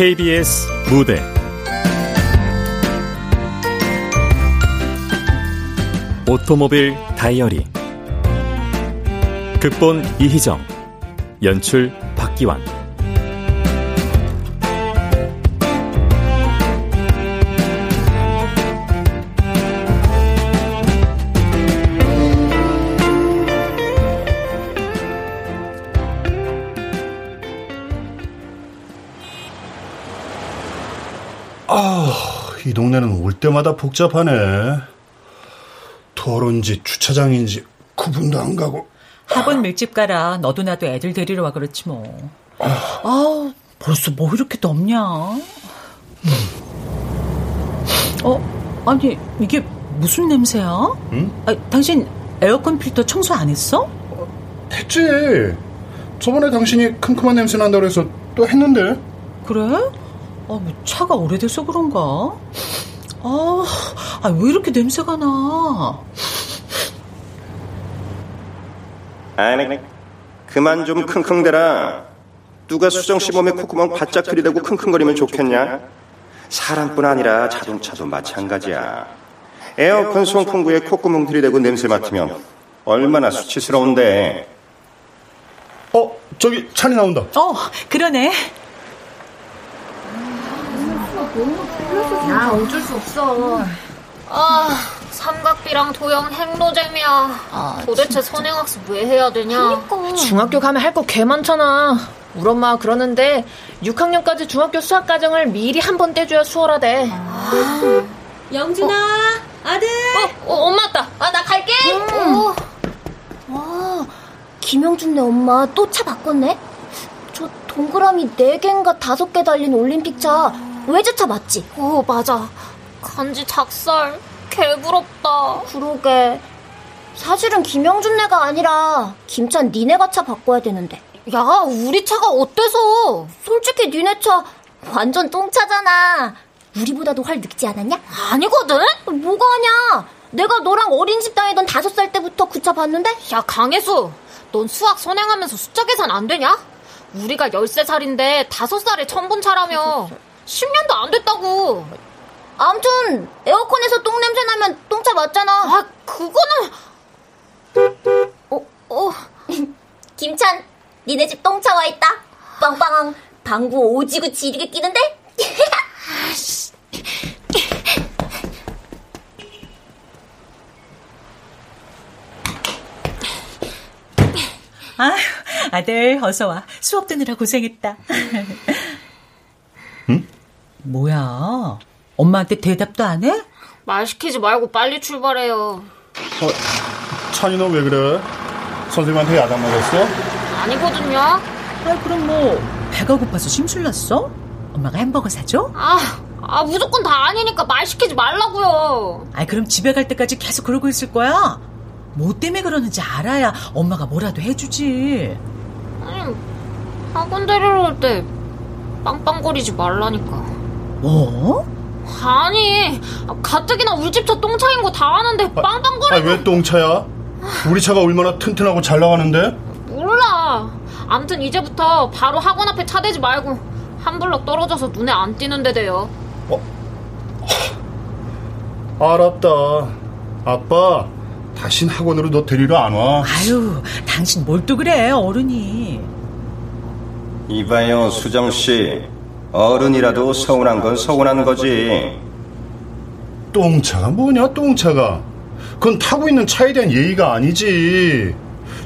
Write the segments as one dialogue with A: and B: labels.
A: KBS 무대. 오토모빌 다이어리. 극본 이희정. 연출 박기환
B: 이 동네는 올 때마다 복잡하네. 도로인지 주차장인지 구분도 안 가고.
C: 학원 밀집 가라. 너도 나도 애들 데리러 와 그렇지 뭐. 아, 벌써 뭐 이렇게 덥냐? 어, 아니 이게 무슨 냄새야?
B: 응?
C: 아, 당신 에어컨 필터 청소 안 했어?
B: 했지. 저번에 당신이 큼큼한 냄새 난다고 해서 또 했는데.
C: 그래? 아, 뭐 차가 오래돼서 그런가? 아, 아, 왜 이렇게 냄새가 나?
D: 아니, 그만 좀 킁킁대라. 누가 수정 씨 몸에 콧구멍 바짝 들이대고 킁킁거리면 좋겠냐? 사람뿐 아니라 자동차도 마찬가지야. 에어컨 송풍구에 콧구멍 들이대고 냄새 맡으면 얼마나 수치스러운데.
B: 어, 저기 찬이 나온다.
C: 어, 그러네.
E: 야, 어쩔 수 없어.
F: 아, 삼각비랑 도형 행로잼이야. 아, 도대체 선행학습 왜 해야 되냐?
E: 그러니까. 중학교 가면 할 거 개 많잖아. 우리 엄마 그러는데 6학년까지 중학교 수학 과정을 미리 한 번 떼줘야 수월하대. 아.
G: 영준아, 어? 아들.
F: 어, 어, 엄마 왔다. 아, 나 갈게.
H: 음. 어. 와, 김영준네 엄마 또 차 바꿨네? 저 동그라미 4개인가 5개 달린 올림픽 차 외제차 맞지?
F: 어, 맞아. 간지 작살. 개부럽다.
H: 그러게. 사실은 김영준네가 아니라 김찬 니네가 차 바꿔야 되는데.
F: 야, 우리 차가 어때서?
H: 솔직히 니네 차 완전 똥차잖아. 우리보다도 활 늙지 않았냐?
F: 아니거든?
H: 뭐가 아냐? 내가 너랑 어린이집 다니던 다섯 살 때부터 그 차 봤는데?
F: 야, 강혜수. 넌 수학 선행하면서 숫자 계산 안 되냐? 우리가 13살인데 5살에 처음 본 차라며. 10년도 안 됐다고.
H: 아무튼 에어컨에서 똥 냄새 나면 똥차 맞잖아.
F: 아, 그거는
H: 어, 어. 김찬, 니네 집 똥차 와 있다. 빵빵. 방구 오지구 지리게 끼는데?
C: 아, 아들 어서 와. 수업 듣느라 고생했다.
B: 응?
C: 뭐야? 엄마한테 대답도 안 해?
F: 말 시키지 말고 빨리 출발해요.
B: 어, 찬이 너 왜 그래? 선생님한테 야단 맞았어?
F: 아니거든요.
C: 아, 그럼 뭐 배가 고파서 심술났어? 엄마가 햄버거 사줘?
F: 아, 아 무조건 다 아니니까 말 시키지 말라고요.
C: 아, 그럼 집에 갈 때까지 계속 그러고 있을 거야? 뭐 때문에 그러는지 알아야 엄마가 뭐라도 해주지.
F: 아니, 학원 데리러 올 때 빵빵거리지 말라니까.
C: 뭐?
F: 아니, 가뜩이나 우리 집 차 똥차인 거 다 아는데
B: 아,
F: 빵빵거리고.
B: 아, 왜 똥차야? 우리 차가 얼마나 튼튼하고 잘 나가는데?
F: 몰라. 암튼 이제부터 바로 학원 앞에 차 대지 말고 한 블럭 떨어져서 눈에 안 띄는데 돼요.
B: 어? 알았다. 아빠, 다신 학원으로 너 데리러 안 와.
C: 아유, 당신 뭘 또 그래, 어른이.
D: 이봐요, 수정씨. 어른이라도 서운한 건 서운한 거지.
B: 똥차가 뭐냐, 똥차가. 그건 타고 있는 차에 대한 예의가 아니지.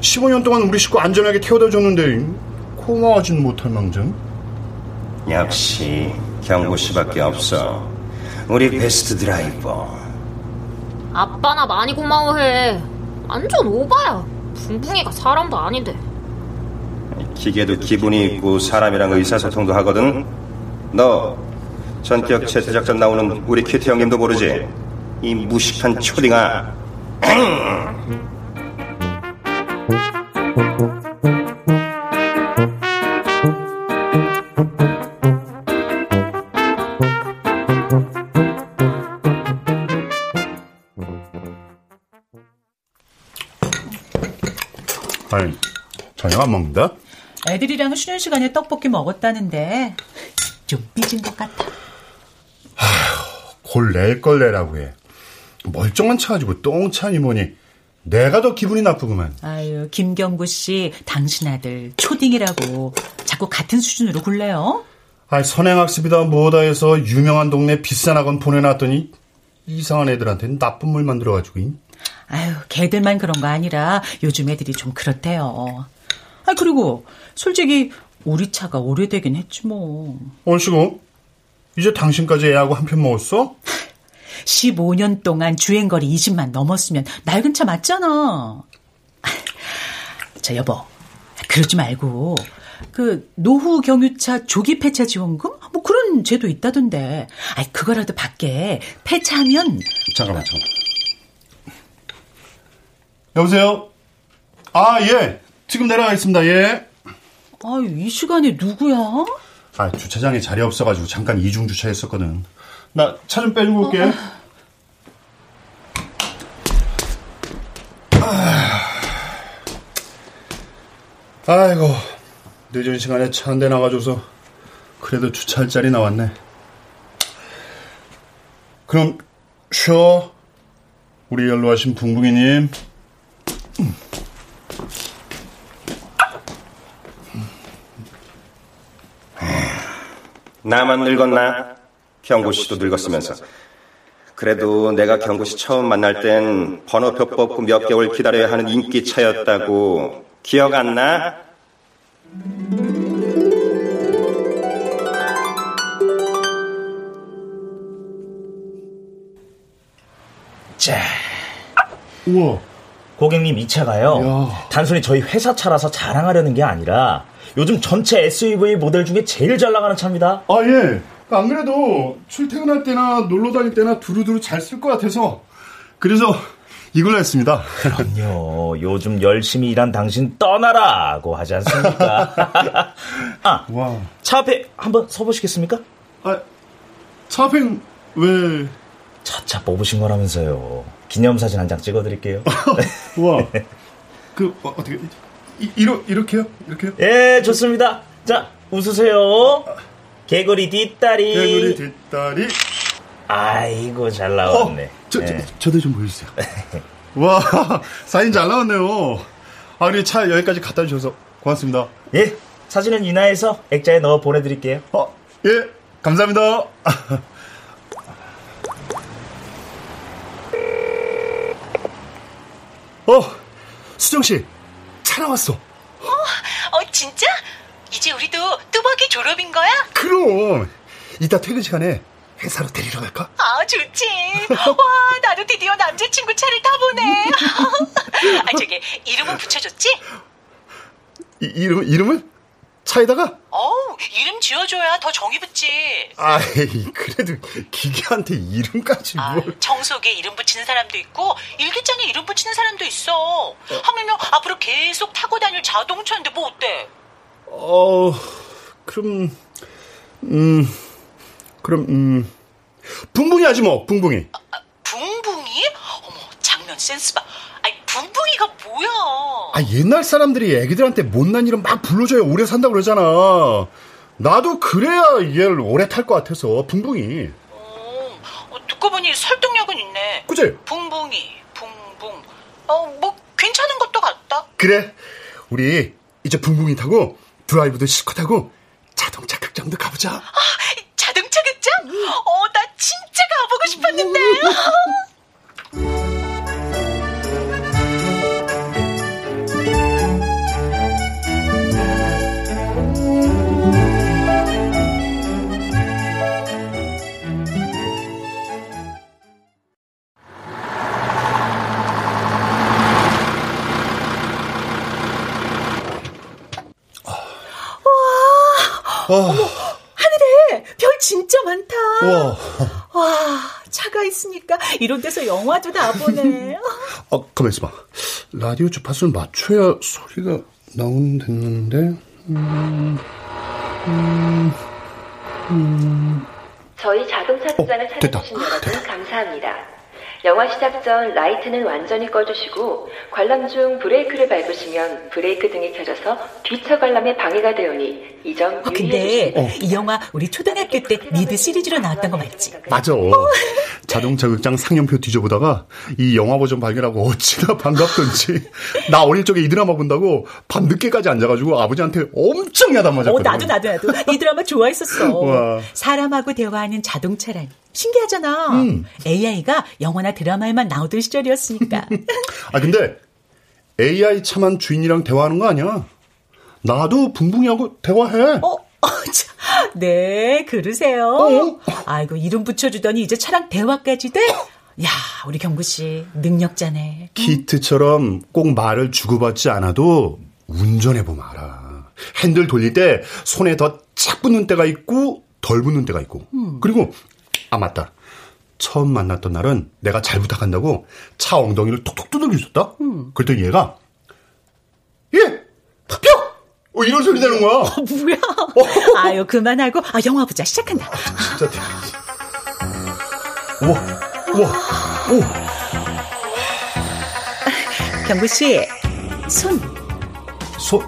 B: 15년 동안 우리 식구 안전하게 태워다 줬는데, 고마워하진 못할 망정.
D: 역시, 경구 씨밖에 없어. 우리 베스트 드라이버.
F: 아빠나 많이 고마워해. 완전 오바야. 붕붕이가 사람도 아닌데.
D: 기계도 기분이 있고 사람이랑 의사소통도 하거든. 너 전격 제트작전 나오는 우리 키트 형님도 모르지? 이 무식한 초딩아.
B: 아니, 저녁 안 먹는다?
C: 애들이랑 쉬는 시간에 떡볶이 먹었다는데 좀 삐진 것 같아.
B: 골낼 걸 내라고 해. 멀쩡한 차 가지고 똥차니 뭐니. 내가 더 기분이 나쁘구만.
C: 아유, 김경구 씨, 당신 아들 초딩이라고 자꾸 같은 수준으로 굴래요?
B: 아, 선행학습이다 뭐다 해서 유명한 동네 비싼 학원 보내놨더니 이상한 애들한테는 나쁜 물 만들어가지고.
C: 아유, 걔들만 그런 거 아니라 요즘 애들이 좀 그렇대요. 아, 그리고 솔직히 우리 차가 오래되긴 했지 뭐.
B: 얼씨구, 이제 당신까지 애하고 한 편 먹었어?
C: 15년 동안 주행거리 20만 넘었으면 낡은 차 맞잖아. 저 여보, 그러지 말고 그 노후 경유차 조기 폐차 지원금 뭐 그런 제도 있다던데. 아이 그거라도 받게 폐차하면
B: 잠깐만 잠깐만. 여보세요? 아 예. 지금 내려가겠습니다. 예.
C: 아유 이 시간에 누구야?
B: 아 주차장에 자리 없어가지고 잠깐 이중 주차했었거든. 나 차 좀 빼주고 올게. 아이고 늦은 시간에 차 한 대 나가줘서 그래도 주차할 자리 나왔네. 그럼 쉬어. 우리 연로하신 붕붕이님.
D: 나만 늙었나? 경구 씨도 늙었으면서. 그래도 내가 경구 씨 처음 만날 땐 번호표 뽑고 몇 개월 기다려야 하는 인기차였다고 기억 안 나?
I: 자,
B: 우와.
I: 고객님 이 차가요.
B: 야.
I: 단순히 저희 회사 차라서 자랑하려는 게 아니라 요즘 전체 SUV 모델 중에 제일 잘 나가는 차입니다.
B: 아, 예. 안 그래도 출퇴근할 때나 놀러 다닐 때나 두루두루 잘 쓸 것 같아서 그래서 이걸로 했습니다.
I: 그럼요. 요즘 열심히 일한 당신 떠나라고 하지 않습니까? 아,
B: 와.
I: 차 앞에 한번 서보시겠습니까?
B: 아, 차 앞엔 왜?
I: 차차 뽑으신 거라면서요. 기념사진 한 장 찍어드릴게요.
B: 와. 그 어, 떻게 이러 이렇게요? 이렇게요?
I: 예, 좋습니다. 자, 웃으세요. 개구리 뒷다리.
B: 개구리 뒷다리.
I: 아이고, 잘 나왔네.
B: 어, 저, 저,
I: 예.
B: 저도 좀 보여주세요. 와, 사진 잘 나왔네요. 아, 우리 차 여기까지 갖다 주셔서 고맙습니다.
I: 예, 사진은 인화해서 액자에 넣어 보내드릴게요.
B: 어, 예, 감사합니다. 어, 수정 씨, 차 나왔어.
C: 어 진짜? 이제 우리도 뚜벅이 졸업인 거야?
B: 그럼 이따 퇴근 시간에 회사로 데리러 갈까?
C: 아 좋지. 와 나도 드디어 남자친구 차를 타보네. 아 저기 이름은 붙여줬지?
B: 이, 이름 이름을 차에다가?
C: 어우 이름 지어줘야 더 정이 붙지.
B: 아이 그래도 기계한테 이름까지
C: 아,
B: 뭘?
C: 청소기에 이름 붙이는 사람도 있고 일기장에 이름 붙이는 사람도 있어. 하물며 앞으로 계속 타고 다닐 자동차인데 뭐 어때?
B: 어, 그럼 음, 그럼 음, 붕붕이 하지 뭐 붕붕이.
C: 붕붕이? 어머 장면 센스 봐. 붕붕이가 뭐야?
B: 아 옛날 사람들이 애기들한테 못난 이름 막 불러줘야 오래 산다 고 그러잖아. 나도 그래야 얘를 오래 탈 것 같아서 붕붕이.
C: 어, 어, 듣고 보니 설득력은 있네.
B: 그지?
C: 붕붕이, 붕붕. 어, 뭐 괜찮은 것도 같다.
B: 그래. 우리 이제 붕붕이 타고 드라이브도 실컷 하고 자동차 극장도 가보자.
C: 자동차 극장? 어, 나 진짜 가보고 싶었는데. 이런 데서 영화도 다 보네.
B: 어, 가만 있어봐. 라디오 주파수를 맞춰야 소리가 나오는데.
J: 저희 자동차 극장을
B: 어.
J: 찾아주신 여러분 감사합니다. 영화 시작 전 라이트는 완전히 꺼주시고 관람 중 브레이크를 밟으시면 브레이크 등이 켜져서 뒤차 관람에 방해가 되오니 이점
C: 어, 근데
J: 유의해 주시기
C: 이 영화 우리 초등학교 때 미드 시리즈로 나왔던 거 맞지?
B: 맞아. 자동차 극장 상영표 뒤져보다가 이 영화 버전 발견하고 어찌나 반갑던지. 나 어릴 적에 이 드라마 본다고 밤늦게까지 앉아가지고 아버지한테 엄청 야단
C: 어,
B: 맞았거든.
C: 나도 나도 나도 이 드라마 좋아했었어.
B: 와.
C: 사람하고 대화하는 자동차라니 신기하잖아.
B: 음.
C: AI가 영화나 드라마에만 나오던 시절이었으니까.
B: 아 근데 AI 차만 주인이랑 대화하는 거 아니야? 나도 붕붕이하고 대화해.
C: 어, 어, 참. 네, 그러세요.
B: 어?
C: 아이고 이름 붙여주더니 이제 차랑 대화까지 돼. 야, 우리 경구 씨 능력자네.
B: 키트처럼 꼭 말을 주고받지 않아도 운전해 보면 알아. 핸들 돌릴 때 손에 더 착 붙는 때가 있고 덜 붙는 때가 있고. 그리고 아 맞다. 처음 만났던 날은 내가 잘 부탁한다고 차 엉덩이를 톡톡 두들겨 줬다. 그랬더니 얘가 예, 뼈! 어, 이런 소리 내는 거야.
C: 뭐야? 아유 그만하고 아 영화 보자 시작한다.
B: 진짜 대- 우와, 우와, 오.
C: 경구 씨, 손.
B: 손,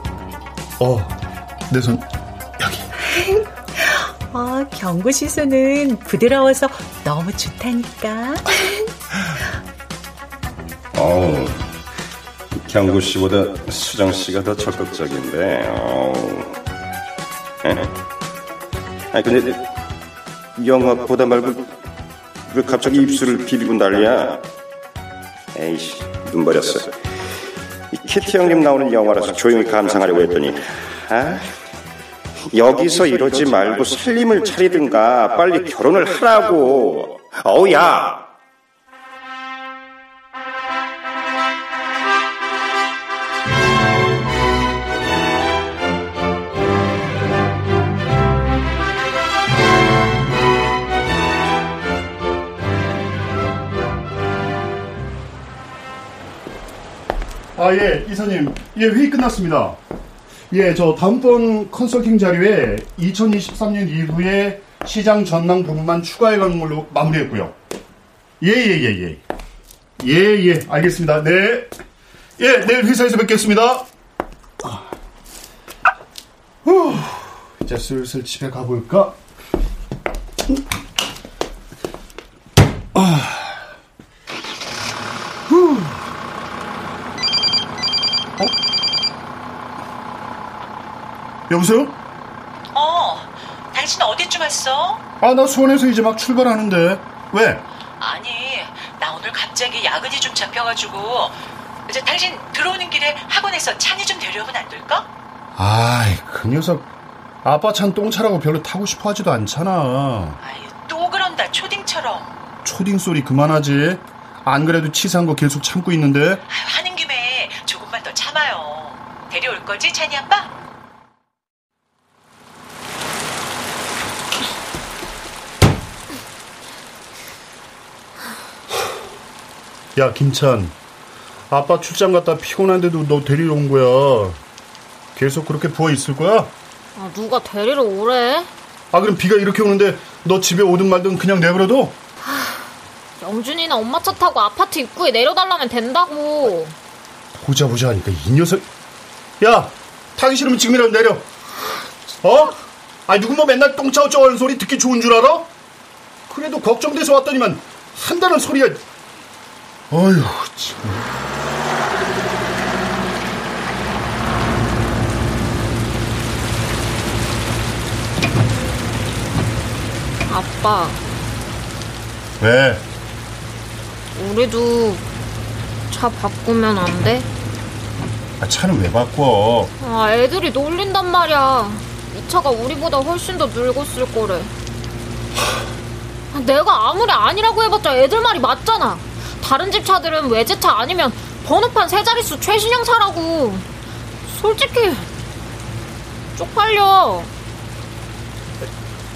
B: 어, 내 손.
C: 아, 경구 씨 손은 부드러워서 너무 좋다니까.
D: 어우, 경구 씨보다 수정 씨가 더 적극적인데. 아니, 근데, 영화 보다 말고, 왜 갑자기 입술을 비비고 난리야? 에이씨, 눈 버렸어. 이 키티 형님 나오는 영화라서 조용히 감상하려고 했더니, 아, 여기서 이러지 말고 살림을 차리든가 빨리 결혼을 하라고. 어우, 야!
B: 아, 예, 이사님. 예, 회의 끝났습니다. 예, 저 다음번 컨설팅 자료에 2023년 이후에 시장 전망 부분만 추가해 가는 걸로 마무리했고요. 예, 예, 예, 예. 예, 예, 알겠습니다. 네. 예, 내일 회사에서 뵙겠습니다. 아. 후, 이제 슬슬 집에 가볼까? 여보세요?
C: 어, 당신 어디쯤 왔어?
B: 아, 나 수원에서 이제 막 출발하는데. 왜?
C: 아니, 나 오늘 갑자기 야근이 좀 잡혀가지고 이제 당신 들어오는 길에 학원에서 찬이 좀 데려오면 안 될까?
B: 아이, 그 녀석. 아빠 찬 똥차라고 별로 타고 싶어 하지도 않잖아.
C: 아유, 또 그런다 초딩처럼.
B: 초딩 소리 그만하지. 안 그래도 치사한 거 계속 참고 있는데.
C: 아유, 하는 김에 조금만 더 참아요. 데려올 거지, 찬이 아빠?
B: 야, 김찬. 아빠 출장 갔다 피곤한데도 너 데리러 온 거야. 계속 그렇게 부어 있을 거야?
F: 아, 누가 데리러 오래?
B: 아, 그럼 비가 이렇게 오는데 너 집에 오든 말든 그냥 내버려둬?
F: 영준이나 엄마 차 타고 아파트 입구에 내려달라면 된다고.
B: 보자 보자 하니까 이 녀석. 야, 타기 싫으면 지금이라도 내려. 어? 아니 누구 뭐 맨날 똥차 어쩌고 하는 소리 듣기 좋은 줄 알아? 그래도 걱정돼서 왔더니만 한다는 소리야. 어휴, 참.
F: 아빠,
B: 왜?
F: 우리도 차 바꾸면 안 돼?
B: 아, 차는 왜 바꿔?
F: 아, 애들이 놀린단 말이야. 이 차가 우리보다 훨씬 더 늙었을 거래. 아, 내가 아무리 아니라고 해봤자 애들 말이 맞잖아. 다른 집 차들은 외제차 아니면 번호판 세 자릿수 최신형 차라고. 솔직히 쪽팔려.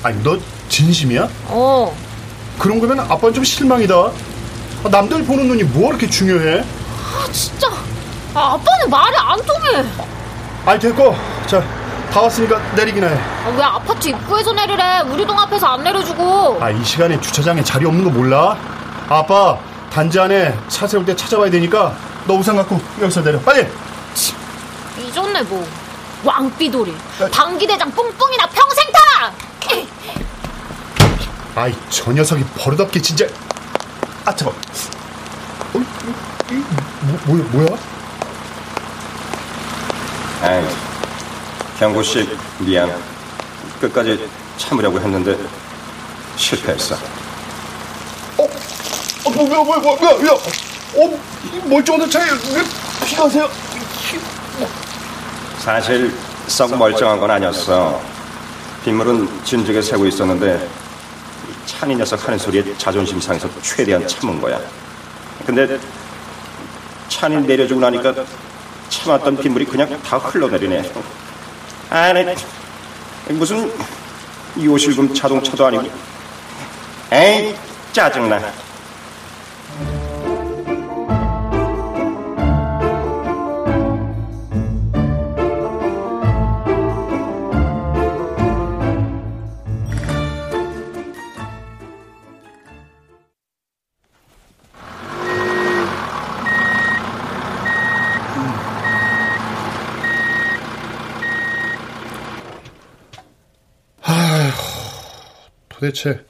B: 아니 너 진심이야?
F: 어.
B: 그런 거면 아빠는 좀 실망이다. 아, 남들 보는 눈이 뭐가 그렇게 중요해?
F: 아, 진짜. 아, 아빠는 말이 안 통해.
B: 아이 됐고, 자, 다 왔으니까 내리기나 해.
F: 아, 왜 아파트 입구에서 내리래? 우리 동 앞에서 안 내려주고.
B: 아, 이 시간에 주차장에 자리 없는 거 몰라? 아빠, 단지 안에 차 세울 때 찾아와야 되니까 너 우산 갖고 여기서 내려. 빨리.
F: 잊었네 뭐. 왕삐돌이. 방기대장 뿡뿡이나 평생 타.
B: 아이 저 녀석이 버릇없게 진짜. 아 잠깐. 어? 이, 이, 뭐, 뭐야 뭐야?
D: 아이, 경구 씨 미안. 끝까지 참으려고 했는데 실패했어.
B: 어, 뭐, 뭐야, 뭐야, 뭐야, 뭐야, 야, 어, 이 멀쩡한 차에 왜 피가 세요?
D: 사실 썩 멀쩡한 건 아니었어. 빗물은 진즉에 새고 있었는데 이 찬이 녀석 하는 소리에 자존심 상해서 최대한 참은 거야. 근데 찬이 내려주고 나니까 참았던 빗물이 그냥 다 흘러내리네. 아니 무슨 요실금 자동차도 아니고. 에이 짜증나.
B: 도대체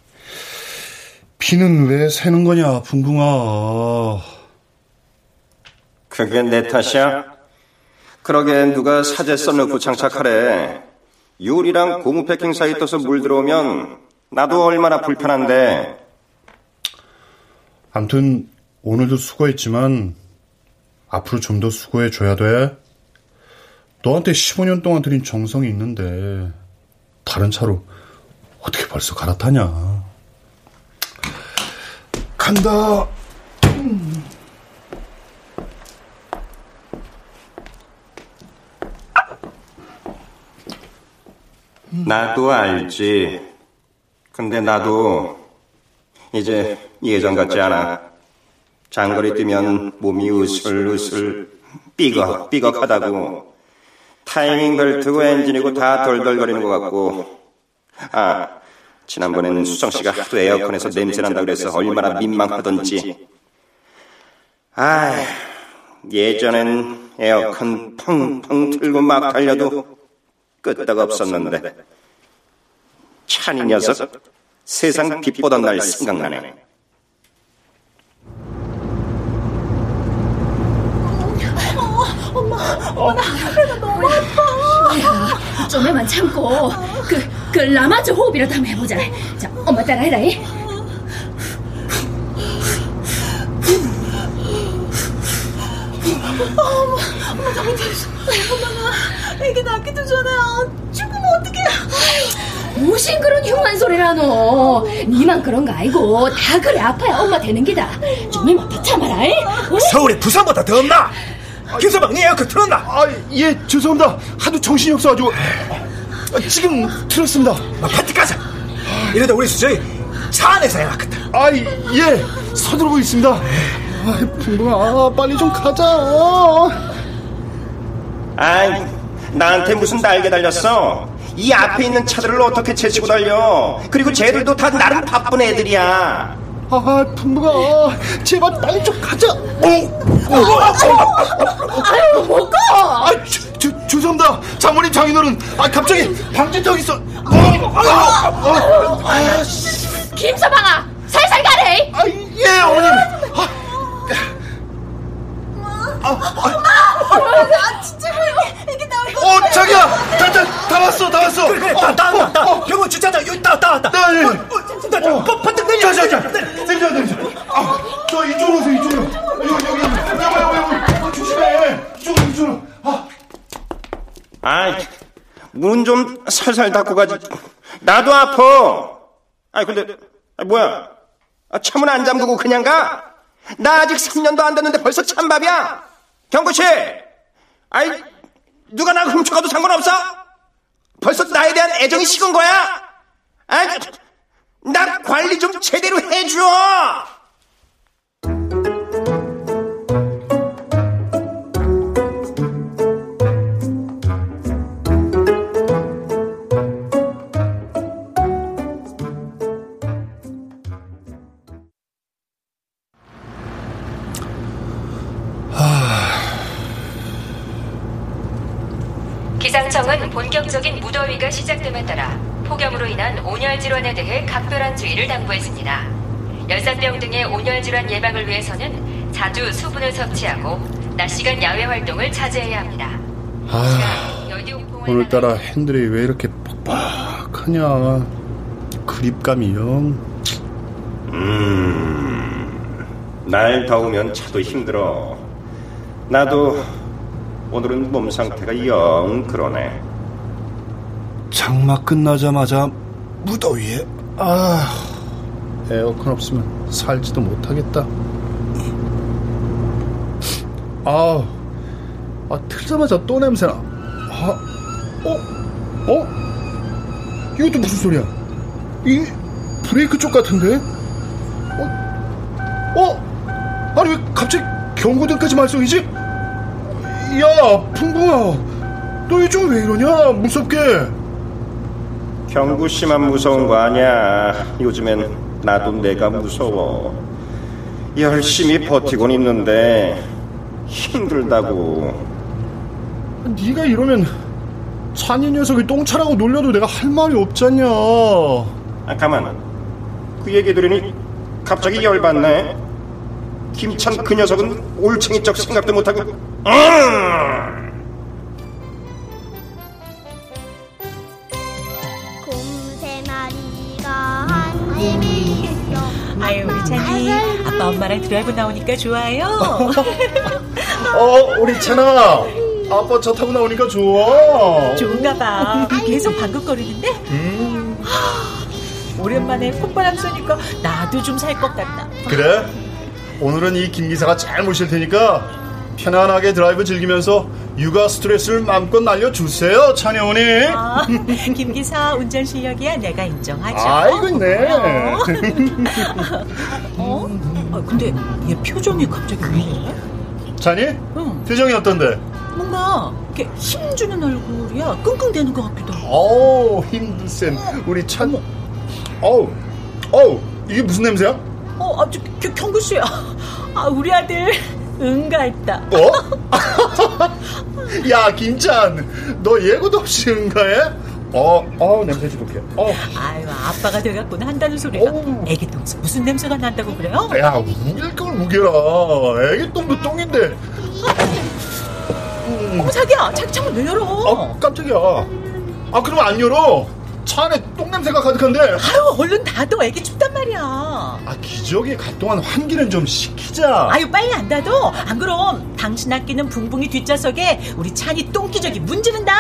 B: 비는 왜 새는 거냐, 붕붕아.
D: 그게 내 탓이야? 그러게 누가 사제 써놓고 장착하래. 유리랑 고무 패킹 사이 떠서 물 들어오면 나도 얼마나 불편한데.
B: 암튼 오늘도 수고했지만 앞으로 좀 더 수고해줘야 돼. 너한테 15년 동안 들인 정성이 있는데 다른 차로 어떻게 벌써 갈아타냐. 간다.
D: 나도 알지. 근데 나도 이제 예전 같지 않아. 장거리 뛰면 몸이 으슬으슬 삐걱 삐걱하다고 타이밍 벨트고 엔진이고 다 덜덜거리는 것 같고 아 지난번에는 수정 씨가 하도 에어컨에서 냄새 난다 그래서 얼마나 민망하던지 아 예전엔 에어컨 펑펑 틀고 막 달려도 끄떡 없었는데 찬이 녀석 세상 빛보던 날 생각나네.
G: 엄마, 엄마, 나 배가 너무 아파.
K: 좀만 참고 그, 그 라마즈 호흡이라도 한번 해보자. 자, 엄마 따라해라. 이.
G: 엄마, 엄마 잘못했어. 엄마가 이게 낫기도 전에 아, 죽으면 어떡해.
K: 무슨 그런 흉한 소리라노. 니만 그런 거 아니고 다 그래 아파야 엄마 되는 기다. 좀만 더 참아라. 이. 어?
I: 서울에 부산보다 더 없나? 김서방, 네 에어컨 틀었나?
B: 아, 예, 죄송합니다. 하도 정신이 없어가지고. 아, 지금 틀었습니다.
I: 아, 파티 가자. 이러다 우리 수저이 차 안에서 해놨겠다.
B: 아, 예, 서두르고 있습니다. 아, 붕붕아, 빨리 좀 가자.
D: 아이, 나한테 무슨 날개 달렸어? 이 앞에 있는 차들을 어떻게 제치고 달려? 그리고 쟤들도 다 나름 바쁜 애들이야.
B: 아, 붕붕아, 제발 빨리 좀 가자.
K: 아유, 못 가.
B: 아, 주, 주, 죄송합니다. 장모님, 장인어른. 아, 갑자기 방진턱 있어. 아, 아, 아,
K: 김서방아, 살살 가래.
B: 아, 예, 어머님. 아,
G: 나 진짜 이게, 이게 나올 거
B: 어, 자기야, 다, 다, 다 왔어, 다 왔어.
I: 그래, 그래, 다, 다 왔다, 다. 병원 주차장 여기 다, 다 왔다.
B: 네, 예.
I: 나, 나, 버- 버튼 내려.
B: 자, 자, 자. 내리자, 내리자. 아, 저 이쪽으로 오세요, 이쪽으로. 여기, 여기, 여기. 여기, 여기, 여기. 아, 조심해. 이쪽으로, 이쪽으로. 아,
D: 아이, 문 좀 살살 닫고 가지. 나도 아파. 아이, 근데, 아, 뭐야. 아, 차문 안 잠그고 그냥 가? 나 아직 3년도 안 됐는데 벌써 찬밥이야? 경구 씨! 아이, 누가 나 훔쳐가도 상관없어? 벌써 나에 대한 애정이 식은 거야? 아이, 나 관리 좀 제대로 해줘!
J: 각별한 주의를 당부했습니다. 열사병 등의 온열 질환 예방을 위해서는 자주 수분을 섭취하고 낮 시간 야외 활동을 자제해야 합니다.
B: 아, 오늘따라 핸들이 왜 이렇게 뻑뻑하냐. 그립감이 영.
D: 음, 날 더우면 차도 힘들어. 나도 오늘은 몸 상태가 영 그러네.
B: 장마 끝나자마자 무더위에 아 에어컨 없으면 살지도 못하겠다. 아, 아 틀자마자 또 냄새나. 아, 어, 어? 이것도 무슨 소리야? 이 브레이크 쪽 같은데? 어, 어? 아니 왜 갑자기 경고등까지 말썽이지? 야, 풍부아, 너 요즘 왜 이러냐? 무섭게.
D: 경구 씨만 무서운 거 아니야. 요즘엔 나도 내가 무서워. 열심히 버티곤 있는데 힘들다고.
B: 네가 이러면 찬이 녀석이 똥차라고 놀려도 내가 할 말이 없잖냐.
D: 아, 가만. 그 얘기 들으니 갑자기 열받네. 김찬 그 녀석은 올챙이적 생각도 못하고. 음!
C: 아유 우리 찬이 아빠 엄마랑 드라이브 나오니까 좋아요.
B: 어, 우리 찬아. 아빠 차 타고 나오니까 좋아.
C: 좋은가 봐. 계속 방긋거리는데? 하, 오랜만에 콧바람 쏘니까 나도 좀 살 것 같다.
B: 그래? 오늘은 이 김 기사가 잘 모실 테니까 편안하게 드라이브 즐기면서 육아 스트레스를 마음껏 날려주세요, 찬이 어머니.
C: 아, 김 기사 운전 실력이야 내가 인정하죠.
B: 아이고, 네.
C: 어? 아, 근데 얘 표정이 갑자기 왜 이래?
B: 찬이? 표정이 어떤데?
C: 뭔가 이렇게 힘주는 얼굴이야. 끙끙대는 것 같기도 하고.
B: 어우, 힘들센 우리 찬. 어우, 어우, 이게 무슨 냄새야?
C: 어, 아, 저, 겨, 경구 씨야. 아, 우리 아들 응가했다.
B: 어? 야, 김찬, 너 예고도 없이 응가해? 어, 어, 냄새 지독해. 어.
C: 아유, 아빠가 돼갖고는 한다는 소리가 애기 똥에서 무슨 냄새가 난다고 그래요?
B: 야, 우길 걸 우겨라. 애기 똥도 똥인데.
C: 어, 자기야, 자기 창문 왜 열어?
B: 아, 깜짝이야. 아, 그럼 안 열어. 차 안에 똥 냄새가 가득한데.
C: 아유, 얼른 닫어. 애기 춥단 말이야.
B: 아, 기저귀에 갈 동안 환기는 좀 시키자.
C: 아유, 빨리 안 닫어. 안 그럼 당신 아끼는 붕붕이 뒷좌석에 우리 찬이 똥기저귀 문지른다.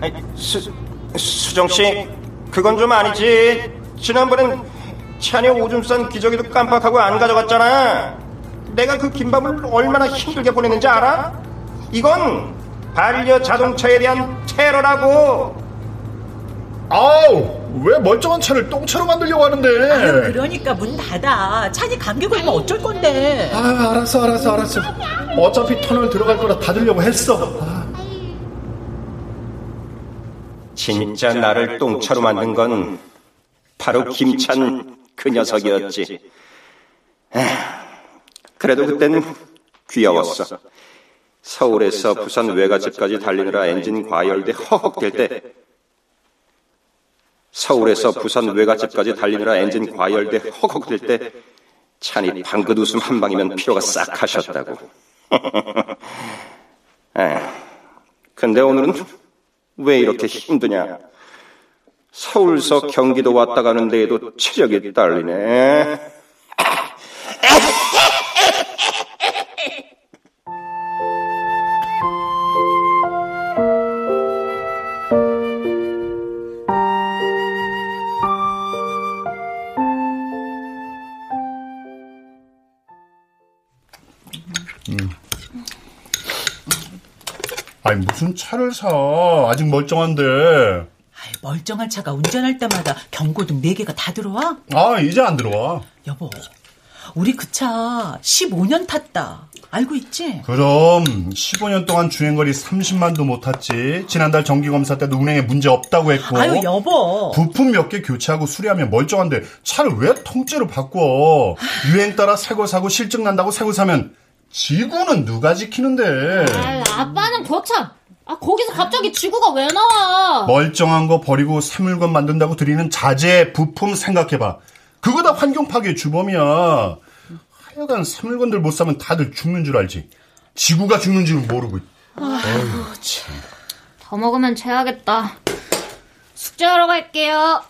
D: 아이, 수, 수정 씨, 그건 좀 아니지. 지난번엔 찬이 오줌 싼 기저귀도 깜빡하고 안 가져갔잖아. 내가 그 김밥을 얼마나 힘들게 보냈는지 알아? 이건 반려 자동차에 대한 테러라고.
B: 아우, 왜 멀쩡한 차를 똥차로 만들려고 하는데?
C: 아유, 그러니까 문 닫아. 찬이 감기 걸리면 어쩔 건데.
B: 아, 알았어, 알았어, 알았어. 어차피 터널 들어갈 거라 닫으려고 했어. 아.
D: 진짜 나를 똥차로 만든 건 바로 김찬 그 녀석이었지. 에휴, 그래도 그땐 귀여웠어. 서울에서 부산 외갓집까지 달리느라 엔진 과열돼 허헉댈 때 서울에서 부산 외갓집까지 달리느라 엔진 과열돼 허걱댈 때 찬이 방긋 웃음 한 방이면 피로가 싹 하셨다고. 에, 근데 오늘은 왜 이렇게 힘드냐? 서울서 경기도 왔다 가는 데에도 체력이 딸리네.
B: 아니, 무슨 차를 사. 아직 멀쩡한데.
C: 아이, 멀쩡한 차가 운전할 때마다 경고등 4개가 다 들어와?
B: 아, 이제 안 들어와.
C: 여보, 우리 그 차 15년 탔다. 알고 있지?
B: 그럼 15년 동안 주행거리 30만도 못 탔지. 지난달 정기검사 때도 운행에 문제 없다고 했고.
C: 아유, 여보.
B: 부품 몇 개 교체하고 수리하면 멀쩡한데 차를 왜 통째로 바꿔? 유행 따라 새거 사고 실증 난다고 새거 사면 지구는 누가 지키는데?
F: 아유, 아빠는 거참 아, 거기서 갑자기 지구가 왜 나와?
B: 멀쩡한 거 버리고 새 물건 만든다고 드리는 자재, 부품 생각해봐. 그거 다 환경 파괴 주범이야. 하여간 새 물건들 못 사면 다들 죽는 줄 알지. 지구가 죽는 줄은 모르고.
F: 아이고, 참. 더 먹으면 죄하겠다. 숙제하러 갈게요.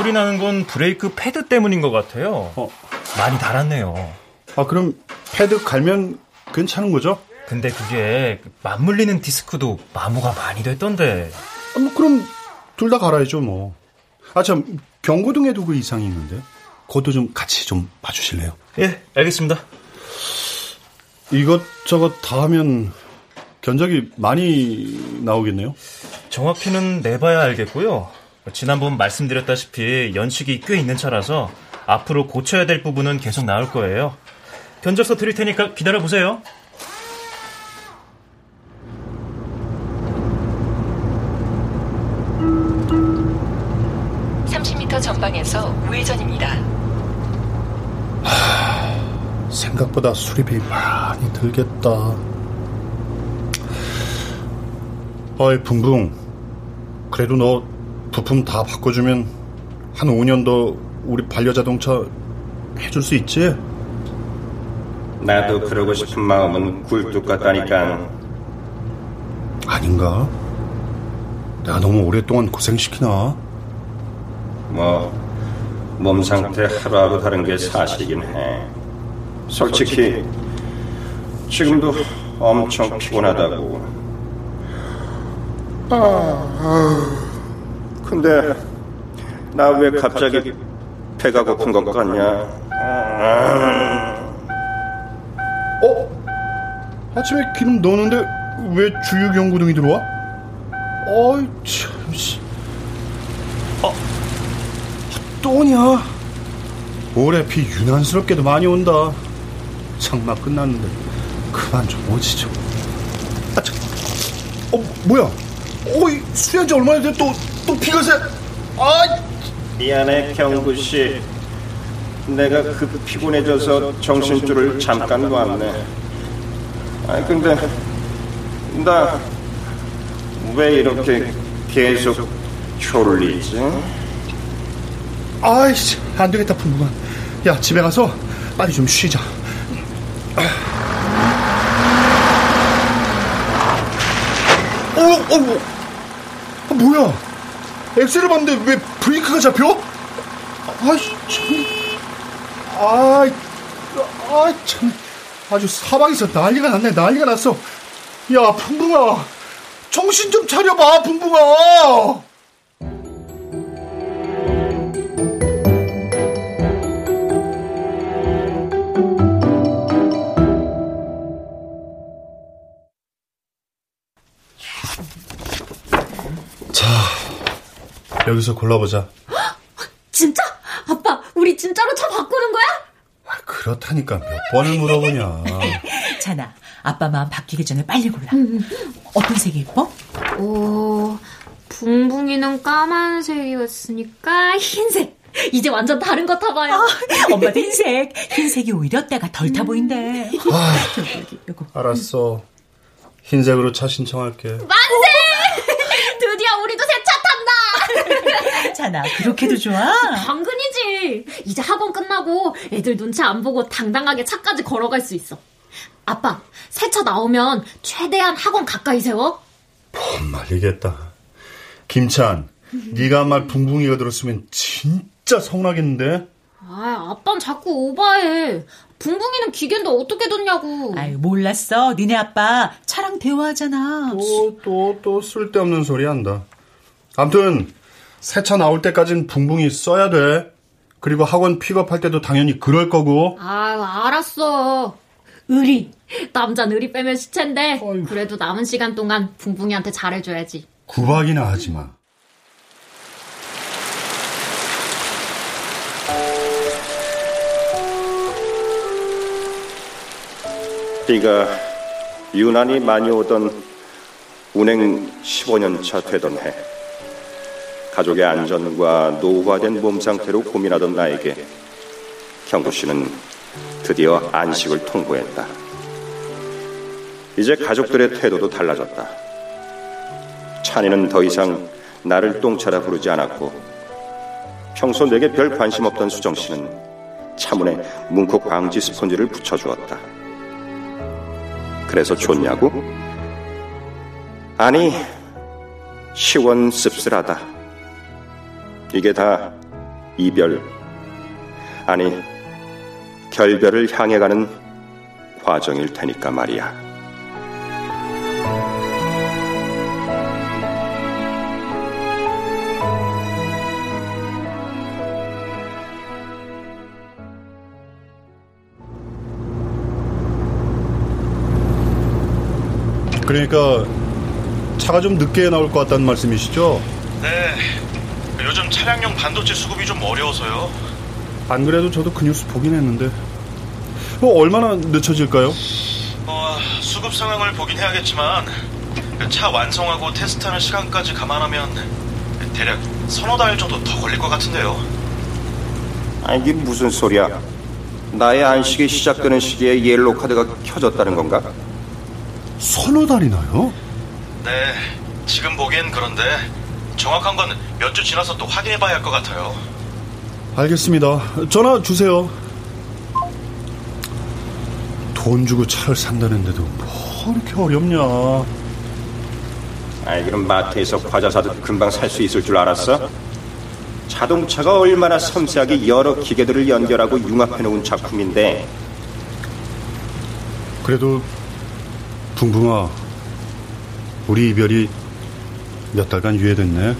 I: 소리 나는 건 브레이크 패드 때문인 것 같아요.
B: 어.
I: 많이 달았네요.
B: 아, 그럼 패드 갈면 괜찮은 거죠?
I: 근데 그게 맞물리는 디스크도 마모가 많이 됐던데.
B: 아, 뭐 그럼 둘 다 갈아야죠, 뭐. 아, 참, 경고등에도 그 이상이 있는데. 그것도 좀 같이 좀 봐주실래요?
I: 예, 알겠습니다.
B: 이것저것 다 하면 견적이 많이 나오겠네요?
I: 정확히는 내봐야 알겠고요. 지난번 말씀드렸다시피 연식이 꽤 있는 차라서 앞으로 고쳐야 될 부분은 계속 나올 거예요. 견적서 드릴 테니까 기다려 보세요.
J: 전방에서 우회전입니다.
B: 하, 생각보다 수리비 많이 들겠다. 어이, 붕붕. 그래도 너 부품 다 바꿔주면 한 5년 더 우리 반려자동차 해줄 수 있지?
D: 나도 그러고 싶은 마음은 굴뚝 같다니까.
B: 아닌가? 내가 너무 오랫동안 고생시키나?
D: 뭐 몸 상태 하루하루 다른 게 사실이긴 해. 솔직히 지금도 엄청 피곤하다고. 아, 근데 나 왜 갑자기 배가 고픈 것 같냐?
B: 어? 아침에 기름 넣었는데 왜 주유 경고등이 들어와? 어이 참 씨. 아, 또냐? 올해 비 유난스럽게도 많이 온다. 장마 끝났는데 그만 좀 오지 좀. 아, 참. 어 뭐야? 어이 수련지 얼마나 돼? 또 또 새. 아.
D: 미안해 경구 씨. 내가 급 피곤해져서 정신줄을 잠깐 놨네. 아니 근데 나 왜 이렇게 계속 졸리지?
B: 아이씨 안 되겠다 풍부가. 야 집에 가서 빨리 좀 쉬자. 어, 어, 어, 뭐야? 엑셀을 봤는데 왜 브레이크가 잡혀? 아이씨 참. 아이, 아, 참. 아주 사방에서 난리가 났네, 난리가 났어. 야, 붕붕아. 정신 좀 차려봐, 붕붕아. 여기서 골라보자.
G: 진짜? 아빠, 우리 진짜로 차 바꾸는 거야?
B: 아, 그렇다니까 몇 번을 물어보냐.
C: 자나, 아빠 마음 바뀌기 전에 빨리 골라. 어떤 색이 예뻐?
F: 오, 붕붕이는 까만색이었으니까 흰색.
G: 이제 완전 다른 거 타봐요.
C: 아, 엄마도 흰색. 흰색이 오히려 때가 덜타 보인대.
B: 아, 알았어. 흰색으로 차 신청할게.
G: 만세! 드디어 우리도 새차 탄다!
C: 자나, 그렇게도 좋아?
G: 당근이지. 이제 학원 끝나고 애들 눈치 안 보고 당당하게 차까지 걸어갈 수 있어. 아빠, 새 차 나오면 최대한 학원 가까이 세워.
B: 못 말리겠다. 김찬, 네가 한말 붕붕이가 들었으면 진짜 서운하겠는데?
F: 아, 아빤 자꾸 오바해. 붕붕이는 기계인데 어떻게 뒀냐고.
C: 아유, 몰랐어. 니네 아빠 차랑 대화하잖아.
B: 또, 또, 또 쓸데없는 소리 한다. 암튼, 새 차 나올 때까진 붕붕이 써야 돼. 그리고 학원 픽업할 때도 당연히 그럴 거고.
F: 아, 알았어.
G: 의리. 남자는 의리 빼면 시체인데, 그래도 남은 시간 동안 붕붕이한테 잘해줘야지.
B: 구박이나 하지 마.
D: 비가 유난히 많이 오던 운행 15년 차 되던 해 가족의 안전과 노후화된 몸 상태로 고민하던 나에게 경구 씨는 드디어 안식을 통보했다. 이제 가족들의 태도도 달라졌다. 찬이는 더 이상 나를 똥차라 부르지 않았고 평소 내게 별 관심 없던 수정 씨는 차문에 문콕 방지 스펀지를 붙여주었다. 그래서 좋냐고? 아니, 시원 씁쓸하다. 이게 다 이별, 아니, 결별을 향해 가는 과정일 테니까 말이야.
B: 그러니까 차가 좀 늦게 나올 것 같다는 말씀이시죠?
I: 네. 요즘 차량용 반도체 수급이 좀 어려워서요.
B: 안 그래도 저도 그 뉴스 보긴 했는데 어, 얼마나 늦춰질까요?
I: 어, 수급 상황을 보긴 해야겠지만 차 완성하고 테스트하는 시간까지 감안하면 대략 서너 달 정도 더 걸릴 것 같은데요.
D: 아, 이게 무슨 소리야? 나의 안식이 시작되는 시기에 옐로우 카드가 켜졌다는 건가?
B: 서너 달이나요?
I: 네, 지금 보기엔 그런데 정확한 건 몇 주 지나서 또 확인해봐야 할 것 같아요.
B: 알겠습니다. 전화 주세요. 돈 주고 차를 산다는데도 뭐 이렇게 어렵냐?
D: 아이 그럼 마트에서 과자 사도 금방 살 수 있을 줄 알았어? 자동차가 얼마나 섬세하게 여러 기계들을 연결하고 융합해 놓은 작품인데
B: 그래도 붕붕아, 우리 이별이 몇 달간 유예됐네.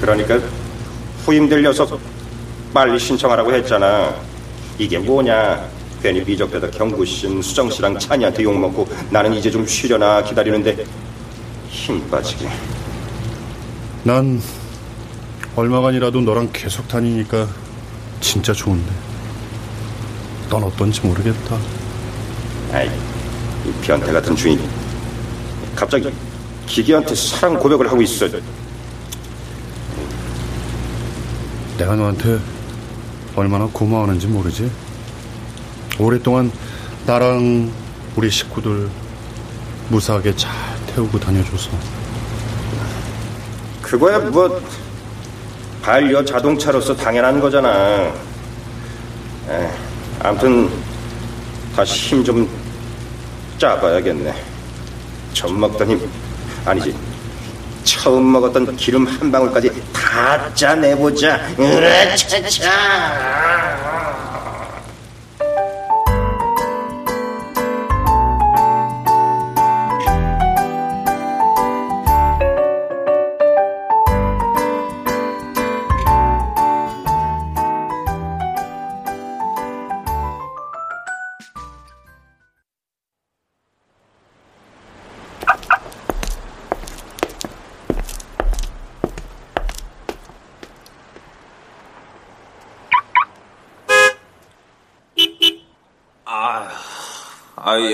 D: 그러니까 후임들 녀석 빨리 신청하라고 했잖아. 이게 뭐냐? 괜히 비적대다 경구씨, 수정 씨랑 찬이한테 욕 먹고 나는 이제 좀 쉬려나 기다리는데 힘 빠지게.
B: 난 얼마간이라도 너랑 계속 다니니까 진짜 좋은데. 넌 어떤지 모르겠다.
D: 아이, 이 변태 같은 주인. 갑자기 기계한테 사랑 고백을 하고 있어.
B: 내가 너한테 얼마나 고마워하는지 모르지? 오랫동안 나랑 우리 식구들 무사하게 잘 태우고 다녀줘서.
D: 그거야 뭐 반려 자동차로서 당연한 거잖아. 에, 아무튼 다시 힘 좀 짜봐야겠네. 젖 먹던 힘 아니지. 처음 먹었던 기름 한 방울까지 다 짜내보자. 으라차차.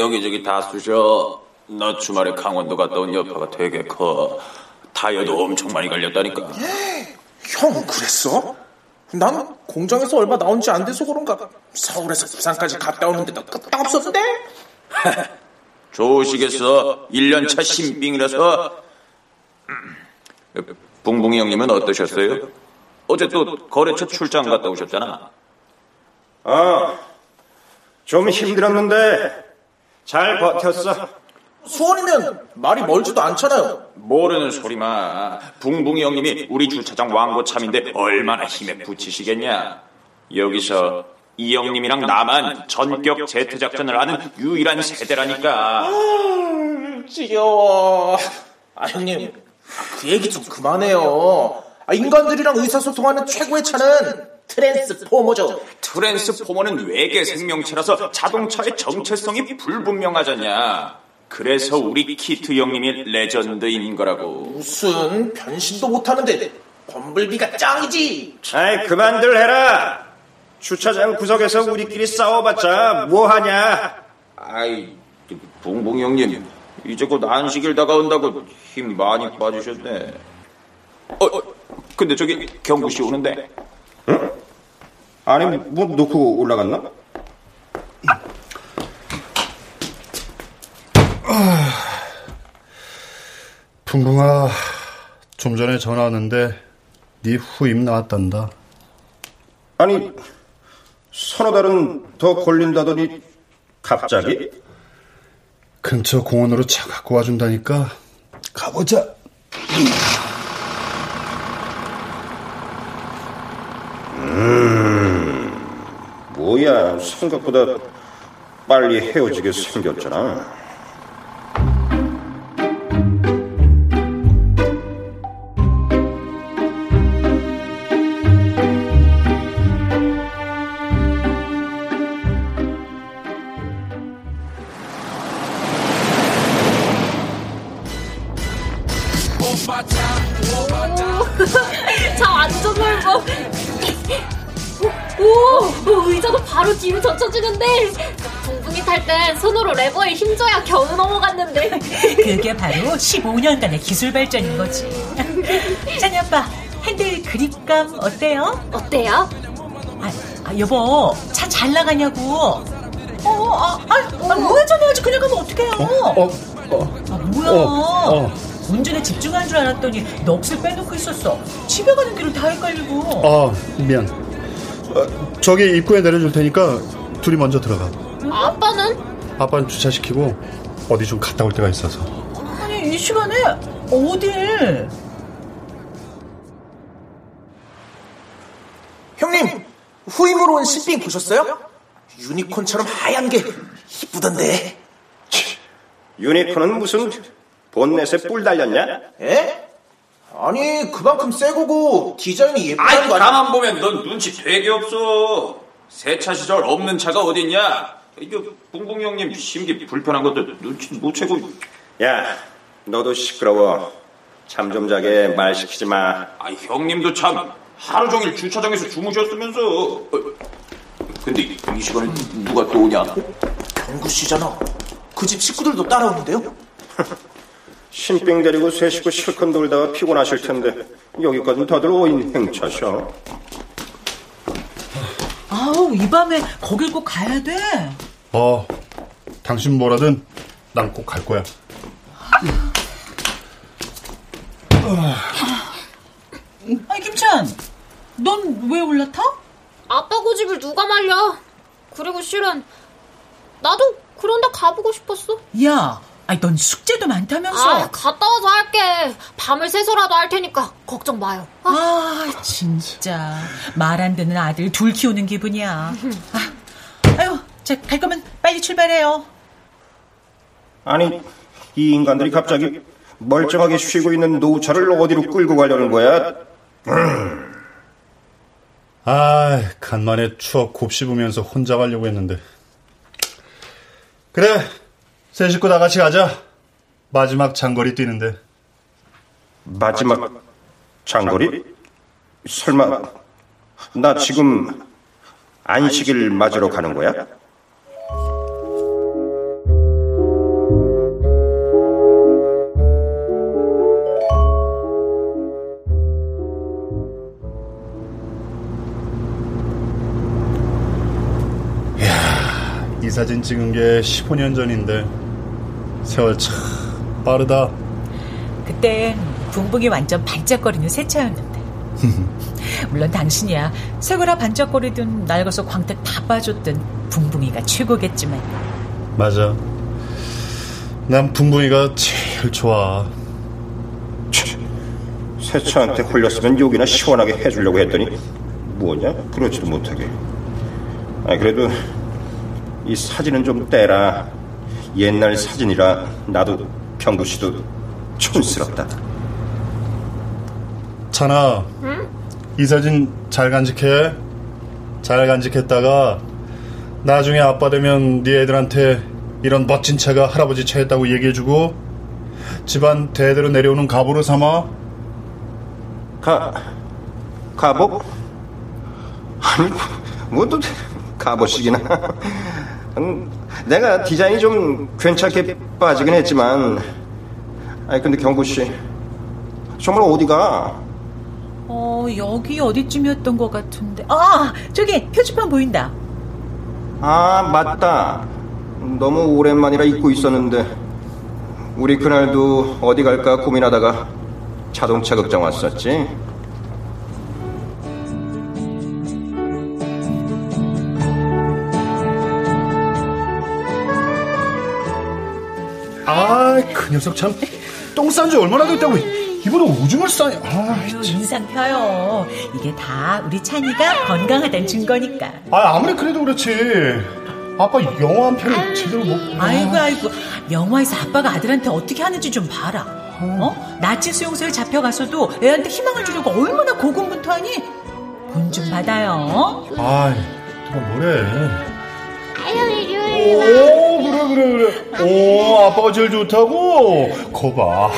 L: 여기저기 다 쑤셔. 너 주말에 강원도 갔다 온 여파가 되게 커. 타이어도 엄청 많이 갈렸다니까.
M: 형, 그랬어? 난 공장에서 얼마 나온 지 안 돼서 그런가 서울에서 부산까지 갔다 오는데도 끄떡 없었는데?
L: 좋으시겠어. 1년차 신빙이라서. 음, 붕붕이 형님은 어떠셨어요? 어제 또 거래처 출장 갔다 오셨잖아.
D: 어, 좀 힘들었는데 잘 버텼어.
M: 수원이면 말이 멀지도 않잖아요.
L: 모르는 소리마. 붕붕이 형님이 우리 주차장 왕고참인데 얼마나 힘에 부치시겠냐. 여기서 이 형님이랑 나만 전격 제트 작전을 하는 유일한 세대라니까.
M: 아, 지겨워. 아, 형님, 그 얘기 좀 그만해요. 아, 인간들이랑 의사소통하는 최고의 차는 트랜스포머죠.
L: 트랜스포머는 외계 생명체라서 자동차의 정체성이 불분명하잖냐. 그래서 우리 키트 형님이 레전드인 거라고.
M: 무슨 변신도 못하는데 범블비가 짱이지.
D: 아이 그만들 해라. 주차장 구석에서 우리끼리 싸워봤자 뭐하냐.
L: 아이 붕붕 형님 이제 곧 안식일 다가온다고 힘 많이 빠지셨네. 어, 어 근데 저기 경구 씨 오는데.
D: 응? 아니, 뭐 놓고 올라갔나?
B: 붕붕아, 좀 전에 전화 왔는데 네 후임 나왔단다.
D: 아니, 서너 달은 더 걸린다더니 갑자기?
B: 근처 공원으로 차 갖고 와준다니까 가보자.
D: 음, 뭐야, 생각보다 빨리 헤어지게 생겼잖아.
C: 그게 바로 15년간의 기술 발전인 거지. 찬이 아빠, 핸들 그립감 어때요?
G: 어때요?
C: 아, 아, 여보, 차 잘 나가냐고. 어, 아, 아, 아 우회전해야지. 그냥 가면 어떡해요?
B: 어, 어,
C: 아, 뭐야.
B: 어, 어.
C: 운전에 집중한 줄 알았더니 넋을 빼놓고 있었어. 집에 가는 길을 다 헷갈리고.
B: 어, 미안. 어, 저기 입구에 내려줄 테니까 둘이 먼저 들어가.
G: 아빠는?
B: 아빠는 주차시키고 어디 좀 갔다 올 데가 있어서.
C: 아니, 이 시간에 어딜?
M: 형님, 후임으로 온 신빙 보셨어요? 유니콘처럼 하얀 게 이쁘던데.
D: 유니콘은 무슨 본넷에 뿔 달렸냐?
M: 에? 아니, 그만큼 새 거고 디자인이 예쁘다는 거 아니야?
L: 가만 보면 넌 눈치 되게 없어. 세차 시절 없는 차가 어딨냐? 이거 뿡뿡 형님 심기 불편한 것도 눈치 못 채고.
D: 야, 너도 시끄러워. 잠 좀 자게 말 시키지 마.
L: 아, 형님도 참 하루 종일 주차장에서 주무셨으면서. 어, 근데 이 시간에 누가 또 오냐?
M: 경구 씨잖아. 그 집 식구들도 따라오는데요?
D: 신빙 데리고 세 식구 실컷 놀다가 피곤하실 텐데 여기까지 다들 오인 행차셔.
C: 아우, 이 밤에 거길 꼭 가야 돼.
B: 어, 당신 뭐라든 난 꼭 갈 거야.
C: 아니, 김찬. 넌 왜 올라타?
F: 아빠 고집을 누가 말려? 그리고 실은 나도 그런데 가보고 싶었어.
C: 야, 아니, 넌 숙제도 많다면서.
F: 아, 갔다 와서 할게. 밤을 새서라도 할 테니까 걱정 마요.
C: 아, 진짜. 말 안 듣는 아들 둘 키우는 기분이야. 아, 아유, 자, 갈 거면 빨리 출발해요.
D: 아니, 이 인간들이 갑자기 멀쩡하게 쉬고 있는 노차를 어디로 끌고 가려는 거야?
B: 아, 간만에 추억 곱씹으면서 혼자 가려고 했는데. 그래, 세 식구 다 같이 가자. 마지막 장거리 뛰는데.
D: 마지막 장거리? 설마 나 지금 안식일 맞으러 가는 거야?
B: 사진 찍은 게 15년 전인데 세월 참 빠르다.
C: 그땐 붕붕이 완전 반짝거리는 새 차였는데. 물론 당신이야. 새거라 반짝거리든 낡아서 광택 다 빠졌든 붕붕이가 최고겠지만.
B: 맞아. 난 붕붕이가 제일 좋아.
D: 세차한테 홀렸으면 욕이나 시원하게 해주려고 했더니 뭐냐? 그렇지도 못하게. 아 그래도 이 사진은 좀 떼라. 옛날 사진이라 나도 경구 씨도 촌스럽다.
B: 찬아, 이 사진 잘 간직해. 잘 간직했다가 나중에 아빠 되면 네 애들한테 이런 멋진 차가 할아버지 차였다고 얘기해주고 집안 대대로 내려오는 가보로 삼아.
D: 가 가복? 아니 뭐또 가보시기나. 음, 내가 디자인이 좀 괜찮게 빠지긴 했지만, 아니 근데 경구 씨 정말 어디가?
C: 어, 여기 어디쯤이었던 것 같은데. 아, 저기 표지판 보인다.
D: 아, 맞다. 너무 오랜만이라 잊고 있었는데. 우리 그날도 어디 갈까 고민하다가 자동차 극장 왔었지.
B: 아, 그 녀석 참 똥 싼 지 얼마나 됐다고 이번에 오줌을 싸냐. 아,
C: 아유, 인상 펴요. 이게 다 우리 찬이가 건강하다는 증거니까.
B: 아, 아무리 그래도 그렇지. 아빠 영화 한 편을 제대로 못.
C: 아이고, 아이고. 영화에서 아빠가 아들한테 어떻게 하는지 좀 봐라. 어? 나치 수용소에 잡혀가서도 애한테 희망을 주려고 얼마나 고군분투하니? 본좀 받아요.
B: 아이, 누가 뭐래. 오, 그래, 그래, 그래. 오, 아빠가 제일 좋다고? 거봐.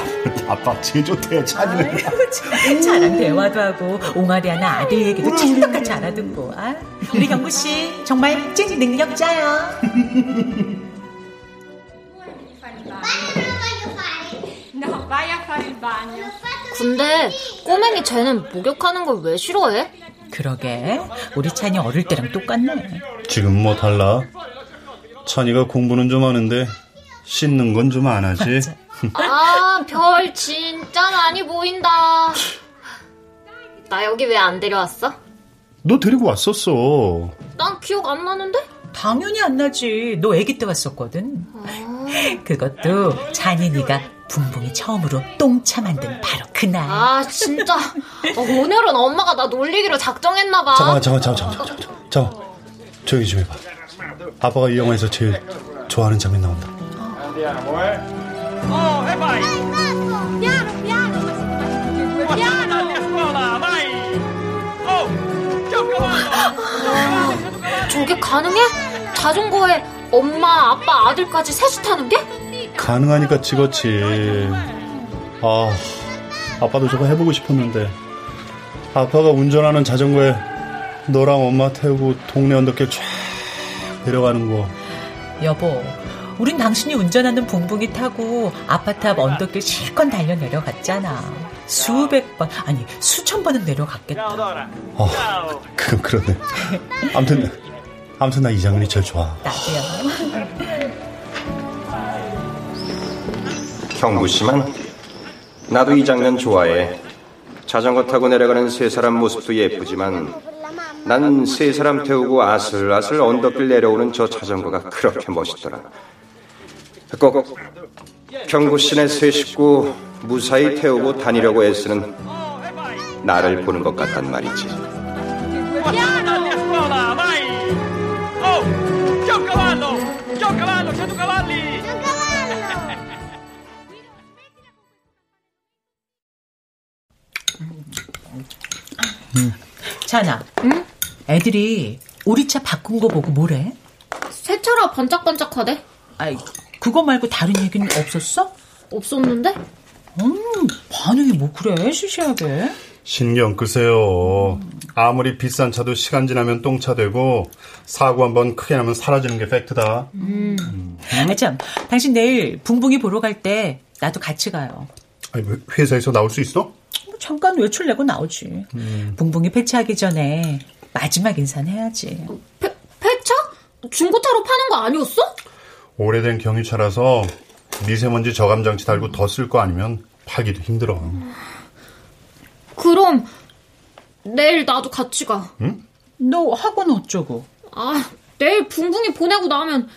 B: 아빠 제일 좋대, 찬이는.
C: 차랑 대화도 하고, 옹알이 하나 아들 얘기도 찰떡같이 알아듣고. 아, 우리 경구씨, 정말 찐 능력자야.
F: 근데 꼬맹이 쟤는 목욕하는 걸 왜 싫어해?
C: 그러게. 우리 찬이 어릴 때랑 똑같네.
B: 지금 뭐 달라? 찬이가 공부는 좀 하는데, 씻는 건 좀 안 하지.
F: 아, 별 진짜 많이 보인다. 나 여기 왜 안 데려왔어?
B: 너 데리고 왔었어.
F: 난 기억 안 나는데?
C: 당연히 안 나지. 너 아기 때 왔었거든. 그것도 찬이 네가 붕붕이 처음으로 똥차 만든 바로 그날.
F: 아, 진짜. 어, 오늘은 엄마가 나 놀리기로 작정했나 봐.
B: 잠깐만, 잠깐만, 잠깐만, 잠깐만, 잠깐만. 잠깐만. 조용히 좀 해봐. 아빠가 이 영화에서 제일 좋아하는 장면 나온다.
F: 저게 가능해? 자전거에 엄마, 아빠, 아들까지 셋이 타는 게?
B: 가능하니까 찍었지. 아, 아빠도 저거 해보고 싶었는데. 아빠가 운전하는 자전거에 너랑 엄마 태우고 동네 언덕길 쫙 내려가는 거.
C: 여보, 우린 당신이 운전하는 붕붕이 타고 아파트 앞 언덕길 실컷 달려 내려갔잖아. 수백 번, 아니 수천 번은 내려갔겠다.
B: 어, 그건 그러네. 아무튼, 아무튼 나 이 장면이 제일 좋아.
C: 나도요.
D: 경구 씨만 나도 이 장면 좋아해. 자전거 타고 내려가는 세 사람 모습도 예쁘지만 난 세 사람 태우고 아슬아슬 언덕길 내려오는 저 자전거가 그렇게 멋있더라. 꼭 경구 씨네 세 식구 무사히 태우고 다니려고 애쓰는 나를 보는 것 같단 말이지.
C: 자나, 응? 애들이 우리 차 바꾼 거 보고 뭐래?
F: 새 차라 반짝반짝하대.
C: 아이, 그거 말고 다른 얘기는 없었어?
F: 없었는데?
C: 음, 반응이 뭐 그래, 시시하게.
B: 신경 끄세요. 아무리 비싼 차도 시간 지나면 똥차 되고 사고 한번 크게 나면 사라지는 게 팩트다.
C: 음. 아, 참, 당신 내일 붕붕이 보러 갈 때 나도 같이 가요.
B: 아니, 왜 회사에서 나올 수 있어?
C: 뭐 잠깐 외출 내고 나오지.
B: 음.
C: 붕붕이 폐차하기 전에 마지막 인사는 해야지.
F: 폐, 폐차? 중고차로 파는 거 아니었어?
B: 오래된 경유차라서 미세먼지 저감 장치 달고 더 쓸 거 아니면 팔기도 힘들어.
F: 그럼 내일 나도 같이 가.
B: 응?
C: 너 학원 어쩌고?
F: 아, 내일 붕붕이 보내고 나면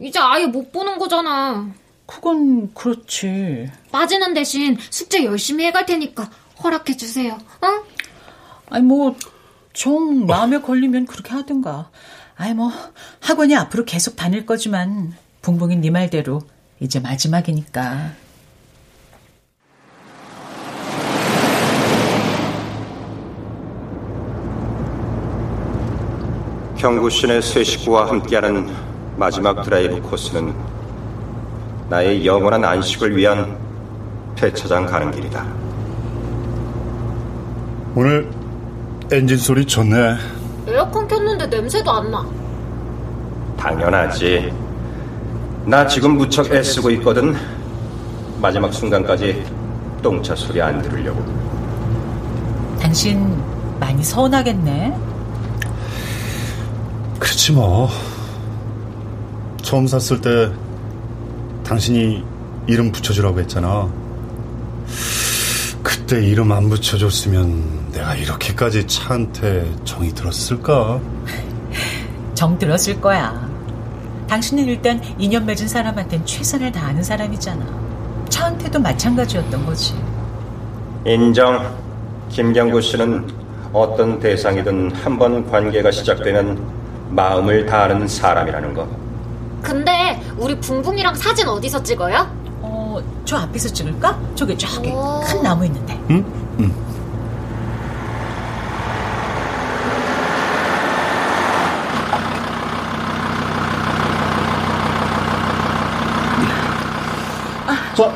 F: 이제 아예 못 보는 거잖아.
C: 그건 그렇지.
F: 빠지는 대신 숙제 열심히 해갈 테니까 허락해 주세요. 어?
C: 아니 뭐 정 마음에 걸리면 그렇게 하든가. 아니 뭐 학원이 앞으로 계속 다닐 거지만 붕붕이 네 말대로 이제 마지막이니까.
D: 경구 씨네 세 식구와 함께하는 마지막 드라이브 코스는 나의 영원한 안식을 위한 폐차장 가는 길이다.
B: 오늘 엔진 소리 좋네.
F: 에어컨 켰는데 냄새도 안 나.
D: 당연하지. 나 지금 무척 애쓰고 있거든. 마지막 순간까지 똥차 소리 안 들으려고.
C: 당신 많이 서운하겠네.
B: 그렇지 뭐. 처음 샀을 때 당신이 이름 붙여주라고 했잖아. 그때 이름 안 붙여줬으면 내가 이렇게까지 차한테 정이 들었을까?
C: 정 들었을 거야. 당신은 일단 인연 맺은 사람한텐 최선을 다하는 사람이잖아. 차한테도 마찬가지였던 거지.
D: 인정. 김경구 씨는 어떤 대상이든 한번 관계가 시작되면 마음을 다하는 사람이라는 거.
F: 근데 우리 붕붕이랑 사진 어디서 찍어요?
C: 어, 저 앞에서 찍을까? 저기 저기 큰 나무 있는데.
B: 응? 응. 자,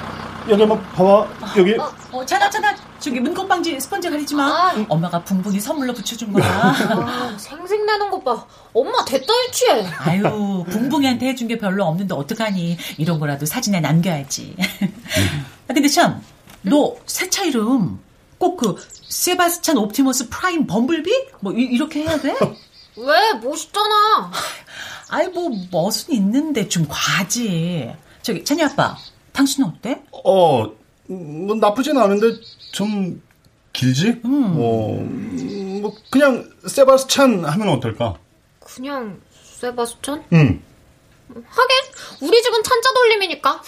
B: 여기 한번 봐봐. 여기.
C: 어, 어, 자나 자나 저기 문콕방지 스펀지 가리지 마. 엄마가 붕붕이 선물로 붙여준 거야.
F: 아, 생색내는 것 봐. 엄마 됐다 일치해.
C: 아유, 붕붕이한테 해준 게 별로 없는데 어떡하니. 이런 거라도 사진에 남겨야지. 아, 근데 참, 너 새 차 이름 꼭 그 세바스찬 옵티머스 프라임 범블비? 뭐 이, 렇게 해야 돼?
F: 왜? 멋있잖아.
C: 아이 뭐 멋은 있는데 좀 과하지. 저기 찬이 아빠, 당신은 어때?
B: 어, 뭐 나쁘진 않은데 좀 길지? 음. 어, 뭐 그냥 세바스찬 하면 어떨까?
F: 그냥 세바스찬?
B: 응.
F: 하긴 우리 집은 찬자 돌림이니까.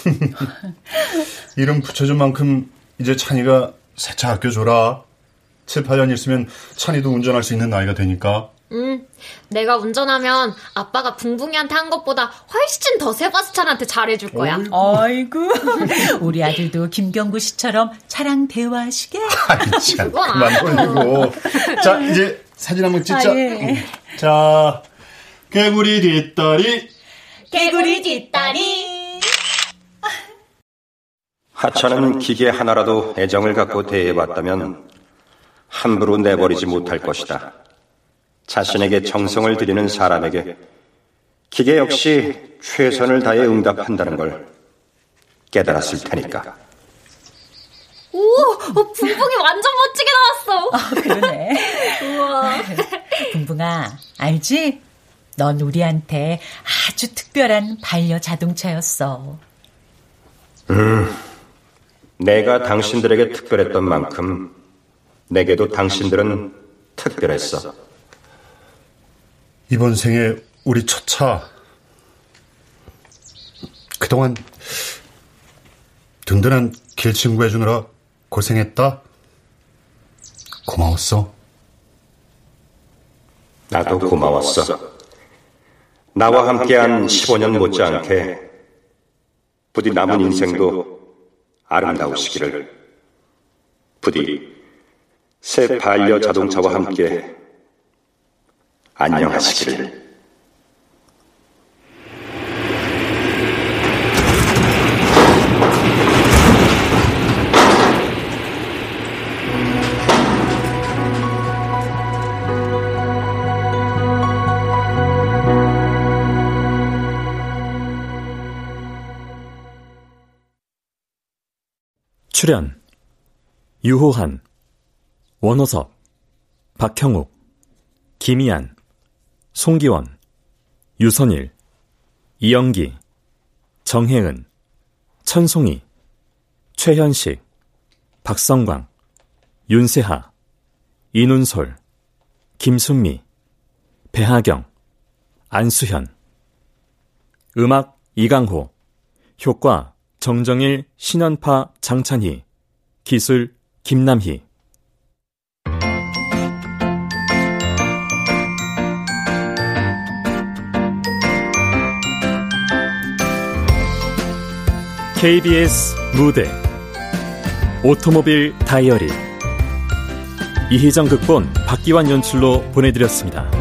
B: 이름 붙여준 만큼 이제 찬이가 새차 아껴줘라. 7, 8년 있으면 찬이도 운전할 수 있는 나이가 되니까.
F: 응. 내가 운전하면 아빠가 붕붕이한테 한 것보다 훨씬 더 세바스찬한테 잘해줄 거야.
C: 아이고. 우리 아들도 김경구 씨처럼 차량 대화하시게.
B: 아이, 참. 그만 돌리고. 자, 이제 사진 한번 찍자.
C: 아, 예.
B: 자, 개구리 뒷다리.
C: 개구리 뒷다리.
D: 하찮은 기계 하나라도 애정을 갖고 대해봤다면 함부로 내버리지 못할 것이다. 자신에게 정성을 들이는 사람에게 기계 역시 최선을 다해 응답한다는 걸 깨달았을 테니까.
F: 오, 어, 붕붕이 완전 멋지게 나왔어.
C: 아, 그러네.
F: 우와.
C: 붕붕아, 알지? 넌 우리한테 아주 특별한 반려 자동차였어.
D: 음, 내가 당신들에게 특별했던 만큼 내게도 당신들은 특별했어.
B: 이번 생에 우리 첫 차. 그동안 든든한 길 친구 해주느라 고생했다. 고마웠어.
D: 나도 고마웠어. 나와 함께한 15년 못지않게 부디 남은 인생도 아름다우시기를. 부디 새 반려 자동차와 함께 안녕하시기를.
A: 출연 유호한 원호섭 박형욱 김희안 송기원 유선일 이영기 정혜은 천송이 최현식 박성광 윤세하 이눈솔 김순미 배하경 안수현. 음악 이강호. 효과 정정일, 신현파, 장찬희, 기술 김남희. KBS 무대 오토모빌 다이어리 이희정 극본 박기환 연출로 보내드렸습니다.